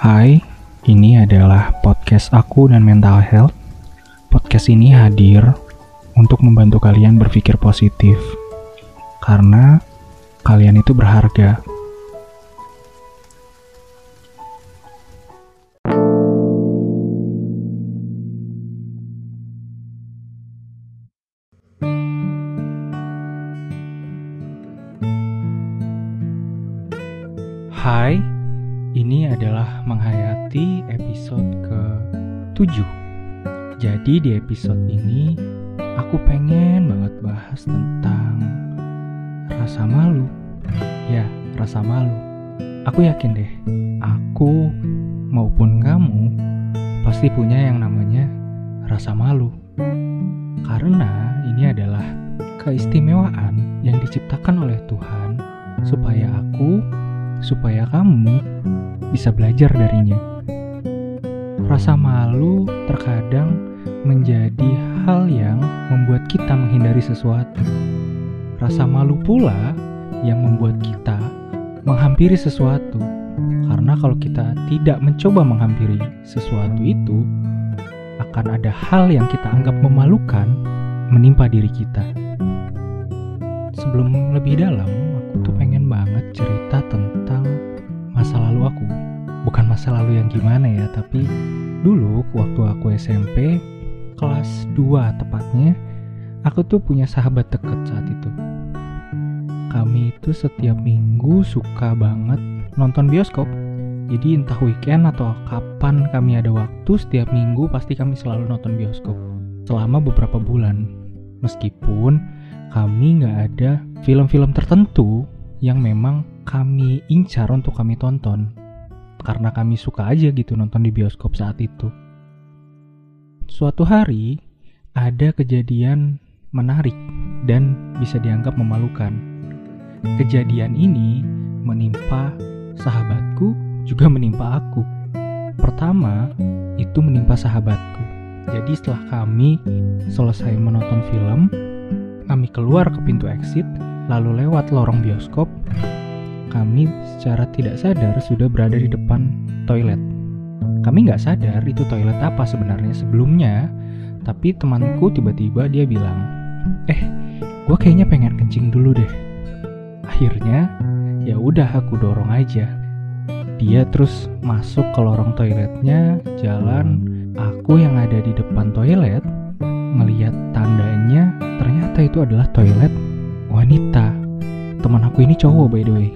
Hai, ini adalah podcast aku dan mental health. Podcast ini hadir untuk membantu kalian berpikir positif. Karena kalian itu berharga. Hai, ini adalah menghayati episode ke-7. Jadi di episode ini aku pengen banget bahas tentang rasa malu. Ya, rasa malu. Aku yakin deh, aku maupun kamu pasti punya yang namanya rasa malu. Karena ini adalah keistimewaan yang diciptakan oleh Tuhan supaya aku supaya kamu bisa belajar darinya. Rasa malu terkadang menjadi hal yang membuat kita menghindari sesuatu. Rasa malu pula yang membuat kita menghampiri sesuatu. Karena kalau kita tidak mencoba menghampiri sesuatu itu, akan ada hal yang kita anggap memalukan menimpa diri kita. Sebelum lebih dalam, aku tuh pengen banget cerita tentang masa lalu aku. Bukan masa lalu yang gimana ya, tapi dulu waktu aku SMP kelas 2 tepatnya, aku tuh punya sahabat deket saat itu. Kami itu setiap minggu suka banget nonton bioskop. Jadi entah weekend atau kapan kami ada waktu, setiap minggu pasti kami selalu nonton bioskop. Selama beberapa bulan. Meskipun kami nggak ada film-film tertentu yang memang kami incar untuk kami tonton. Karena kami suka aja gitu nonton di bioskop saat itu. Suatu hari, ada kejadian menarik dan bisa dianggap memalukan. Kejadian ini menimpa sahabatku juga menimpa aku. Pertama, itu menimpa sahabatku. Jadi setelah kami selesai menonton film, kami keluar ke pintu exit, lalu lewat lorong bioskop, kami secara tidak sadar sudah berada di depan toilet. Kami nggak sadar itu toilet apa sebenarnya sebelumnya, tapi temanku tiba-tiba dia bilang, eh, gue kayaknya pengen kencing dulu deh. Akhirnya, ya udah aku dorong aja. Dia terus masuk ke lorong toiletnya, jalan. Aku yang ada di depan toilet ngeliat tandanya, ternyata itu adalah toilet wanita. Teman aku ini cowok by the way.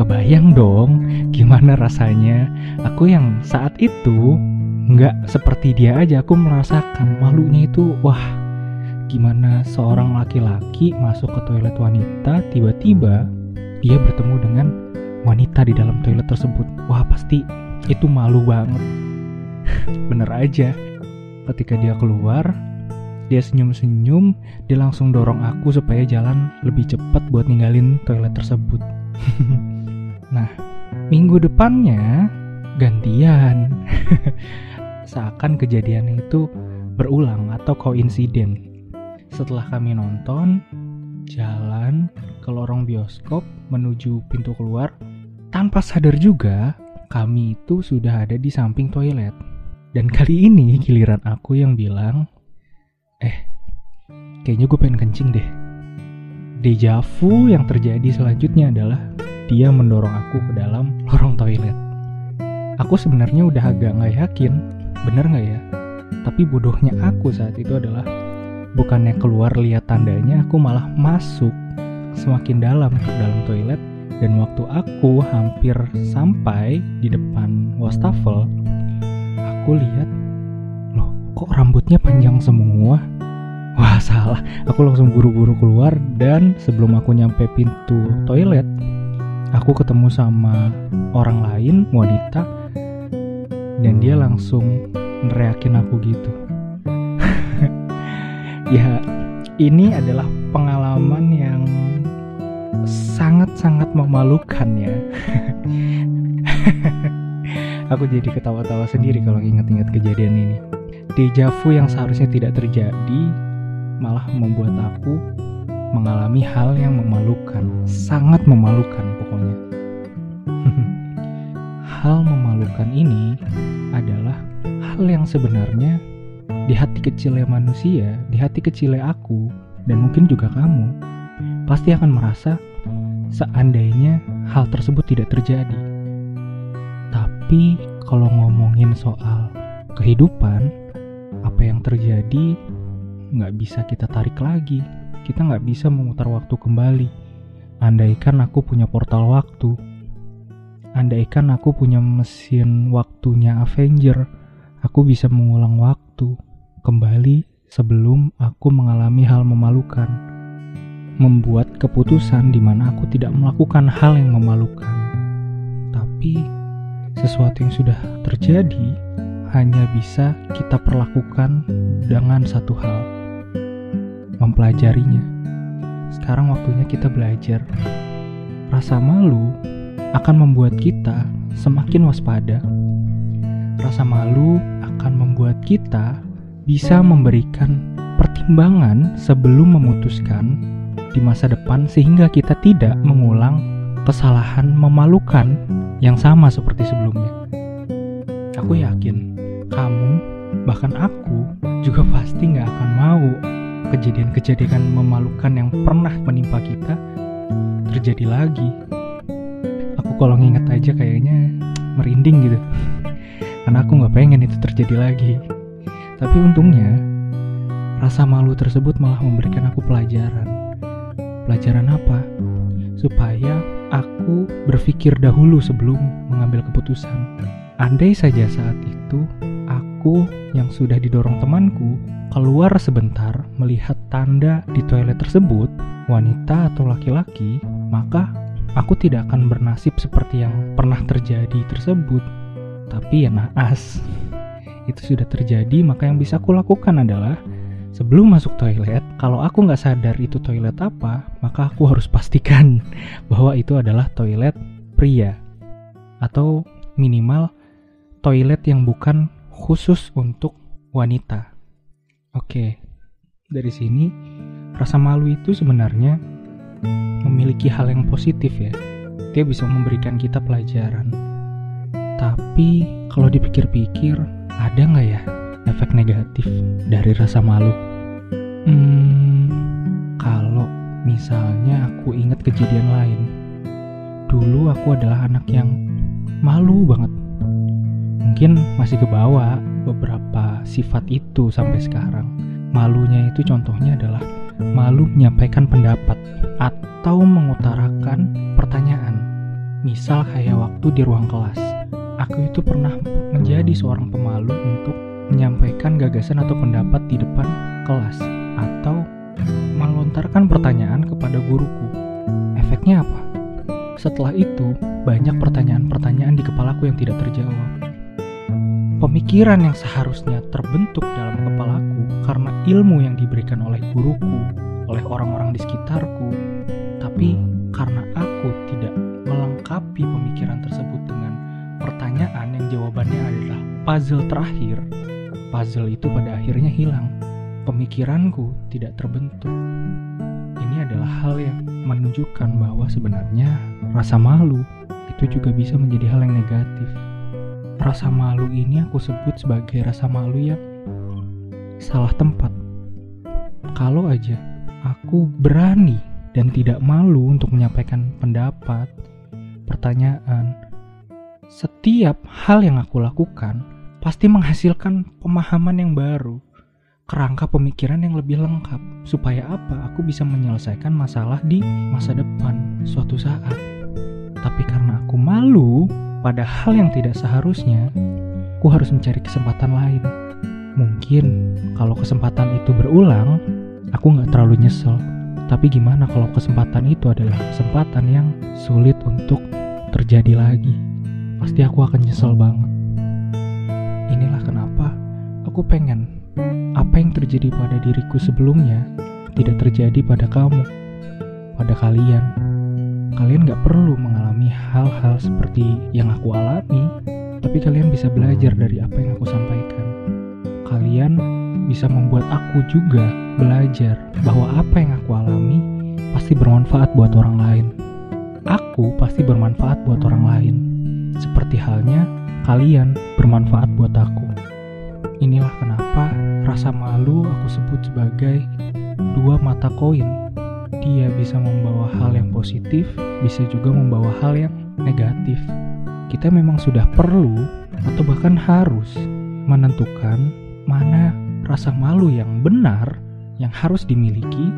Kebayang dong gimana rasanya? Aku yang saat itu nggak seperti dia aja aku merasakan malunya itu. Wah gimana seorang laki-laki masuk ke toilet wanita tiba-tiba dia bertemu dengan wanita di dalam toilet tersebut. Wah pasti itu malu banget. Bener aja. Ketika dia keluar dia senyum-senyum dia langsung dorong aku supaya jalan lebih cepat buat ninggalin toilet tersebut. Nah minggu depannya gantian. Seakan kejadian itu berulang atau koinsiden. Setelah kami nonton jalan ke lorong bioskop menuju pintu keluar. Tanpa sadar juga kami itu sudah ada di samping toilet. Dan kali ini giliran aku yang bilang eh kayaknya gue pengen kencing deh. Dejavu yang terjadi selanjutnya adalah dia mendorong aku ke dalam lorong toilet. Aku sebenarnya udah agak nggak yakin bener nggak ya? Tapi bodohnya aku saat itu adalah bukannya keluar lihat tandanya aku malah masuk semakin dalam ke dalam toilet. Dan waktu aku hampir sampai di depan wastafel aku lihat kok rambutnya panjang semua? Wah salah. Aku langsung buru-buru keluar dan sebelum aku nyampe pintu toilet aku ketemu sama orang lain wanita dan dia langsung neriakin aku gitu. Ya ini adalah pengalaman yang sangat-sangat memalukan ya. Aku jadi ketawa-tawa sendiri kalau ingat-ingat kejadian ini dejavu yang seharusnya tidak terjadi malah membuat aku mengalami hal yang memalukan sangat memalukan pokoknya hal memalukan ini adalah hal yang sebenarnya di hati kecilnya manusia, di hati kecilnya aku, dan mungkin juga kamu, pasti akan merasa seandainya hal tersebut tidak terjadi. Tapi kalau ngomongin soal kehidupan, apa yang terjadi nggak bisa kita tarik lagi. Kita nggak bisa memutar waktu kembali. Andaikan aku punya portal waktu, andaikan aku punya mesin waktunya Avenger, aku bisa mengulang waktu kembali sebelum aku mengalami hal memalukan. Membuat keputusan di mana aku tidak melakukan hal yang memalukan. Tapi sesuatu yang sudah terjadi hanya bisa kita perlakukan dengan satu hal. Mempelajarinya. Sekarang waktunya kita belajar. Rasa malu akan membuat kita semakin waspada. Rasa malu akan membuat kita bisa memberikan pertimbangan sebelum memutuskan di masa depan sehingga kita tidak mengulang kesalahan memalukan yang sama seperti sebelumnya. Aku yakin kamu, bahkan aku juga pasti nggak akan mau kejadian-kejadian memalukan yang pernah menimpa kita terjadi lagi. Kalau nginget aja kayaknya merinding gitu. Karena aku nggak pengen itu terjadi lagi. Tapi untungnya rasa malu tersebut malah memberikan aku pelajaran. Pelajaran apa? Supaya aku berpikir dahulu sebelum mengambil keputusan. Andai saja saat itu aku yang sudah didorong temanku keluar sebentar melihat tanda di toilet tersebut wanita atau laki-laki maka aku tidak akan bernasib seperti yang pernah terjadi tersebut. Tapi ya naas, itu sudah terjadi maka yang bisa aku lakukan adalah sebelum masuk toilet, kalau aku nggak sadar itu toilet apa, maka aku harus pastikan bahwa itu adalah toilet pria. Atau minimal toilet yang bukan khusus untuk wanita. Oke, dari sini rasa malu itu sebenarnya memiliki hal yang positif ya. Dia bisa memberikan kita pelajaran. Tapi kalau dipikir-pikir, ada nggak ya efek negatif dari rasa malu? Hmm, kalau misalnya aku ingat kejadian lain. Dulu aku adalah anak yang malu banget. Mungkin masih kebawa beberapa sifat itu sampai sekarang. Malunya itu contohnya adalah malu menyampaikan pendapat atau mengutarakan pertanyaan. Misal kayak waktu di ruang kelas, aku itu pernah menjadi seorang pemalu untuk menyampaikan gagasan atau pendapat di depan kelas atau melontarkan pertanyaan kepada guruku. Efeknya apa? Setelah itu, banyak pertanyaan-pertanyaan di kepalaku yang tidak terjawab. Pemikiran yang seharusnya terbentuk dalam kepalaku karena ilmu yang diberikan oleh guruku, oleh orang-orang di sekitarku, tapi karena aku tidak melengkapi pemikiran tersebut dengan pertanyaan yang jawabannya adalah puzzle terakhir, puzzle itu pada akhirnya hilang. Pemikiranku tidak terbentuk. Ini adalah hal yang menunjukkan bahwa sebenarnya rasa malu itu juga bisa menjadi hal yang negatif Rasa malu ini aku sebut sebagai rasa malu yang salah tempat. Kalau aja aku berani dan tidak malu untuk menyampaikan pendapat, pertanyaan, setiap hal yang aku lakukan pasti menghasilkan pemahaman yang baru, kerangka pemikiran yang lebih lengkap, supaya apa? Aku bisa menyelesaikan masalah di masa depan suatu saat. Tapi karena aku malu, pada hal yang tidak seharusnya, aku harus mencari kesempatan lain. Mungkin kalau kesempatan itu berulang, aku nggak terlalu nyesel. Tapi gimana kalau kesempatan itu adalah kesempatan yang sulit untuk terjadi lagi? Pasti aku akan nyesel banget. Inilah kenapa aku pengen apa yang terjadi pada diriku sebelumnya tidak terjadi pada kamu, pada kalian. Kalian gak perlu mengalami hal-hal seperti yang aku alami, tapi kalian bisa belajar dari apa yang aku sampaikan. Kalian bisa membuat aku juga belajar bahwa apa yang aku alami pasti bermanfaat buat orang lain. Aku pasti bermanfaat buat orang lain. seperti halnya kalian bermanfaat buat aku. Inilah kenapa rasa malu aku sebut sebagai dua mata koin. Dia bisa membawa hal yang positif, bisa juga membawa hal yang negatif. Kita memang sudah perlu atau bahkan harus menentukan mana rasa malu yang benar yang harus dimiliki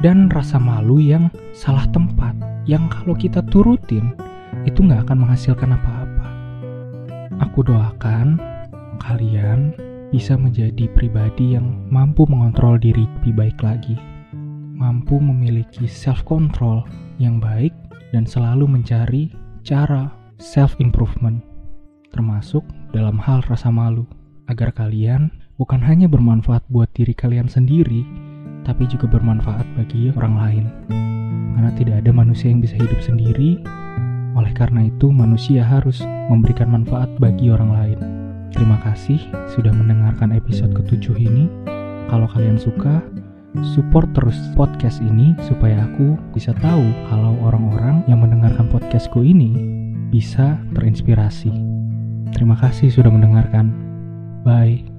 dan rasa malu yang salah tempat yang kalau kita turutin itu nggak akan menghasilkan apa-apa. Aku doakan kalian bisa menjadi pribadi yang mampu mengontrol diri lebih baik lagi, mampu memiliki self-control yang baik, dan selalu mencari cara self-improvement, termasuk dalam hal rasa malu, agar kalian bukan hanya bermanfaat buat diri kalian sendiri, tapi juga bermanfaat bagi orang lain. Karena tidak ada manusia yang bisa hidup sendiri, oleh karena itu manusia harus memberikan manfaat bagi orang lain. Terima kasih sudah mendengarkan episode ketujuh ini. Kalau kalian suka, support terus podcast ini supaya aku bisa tahu kalau orang-orang yang mendengarkan podcastku ini bisa terinspirasi. Terima kasih sudah mendengarkan. Bye.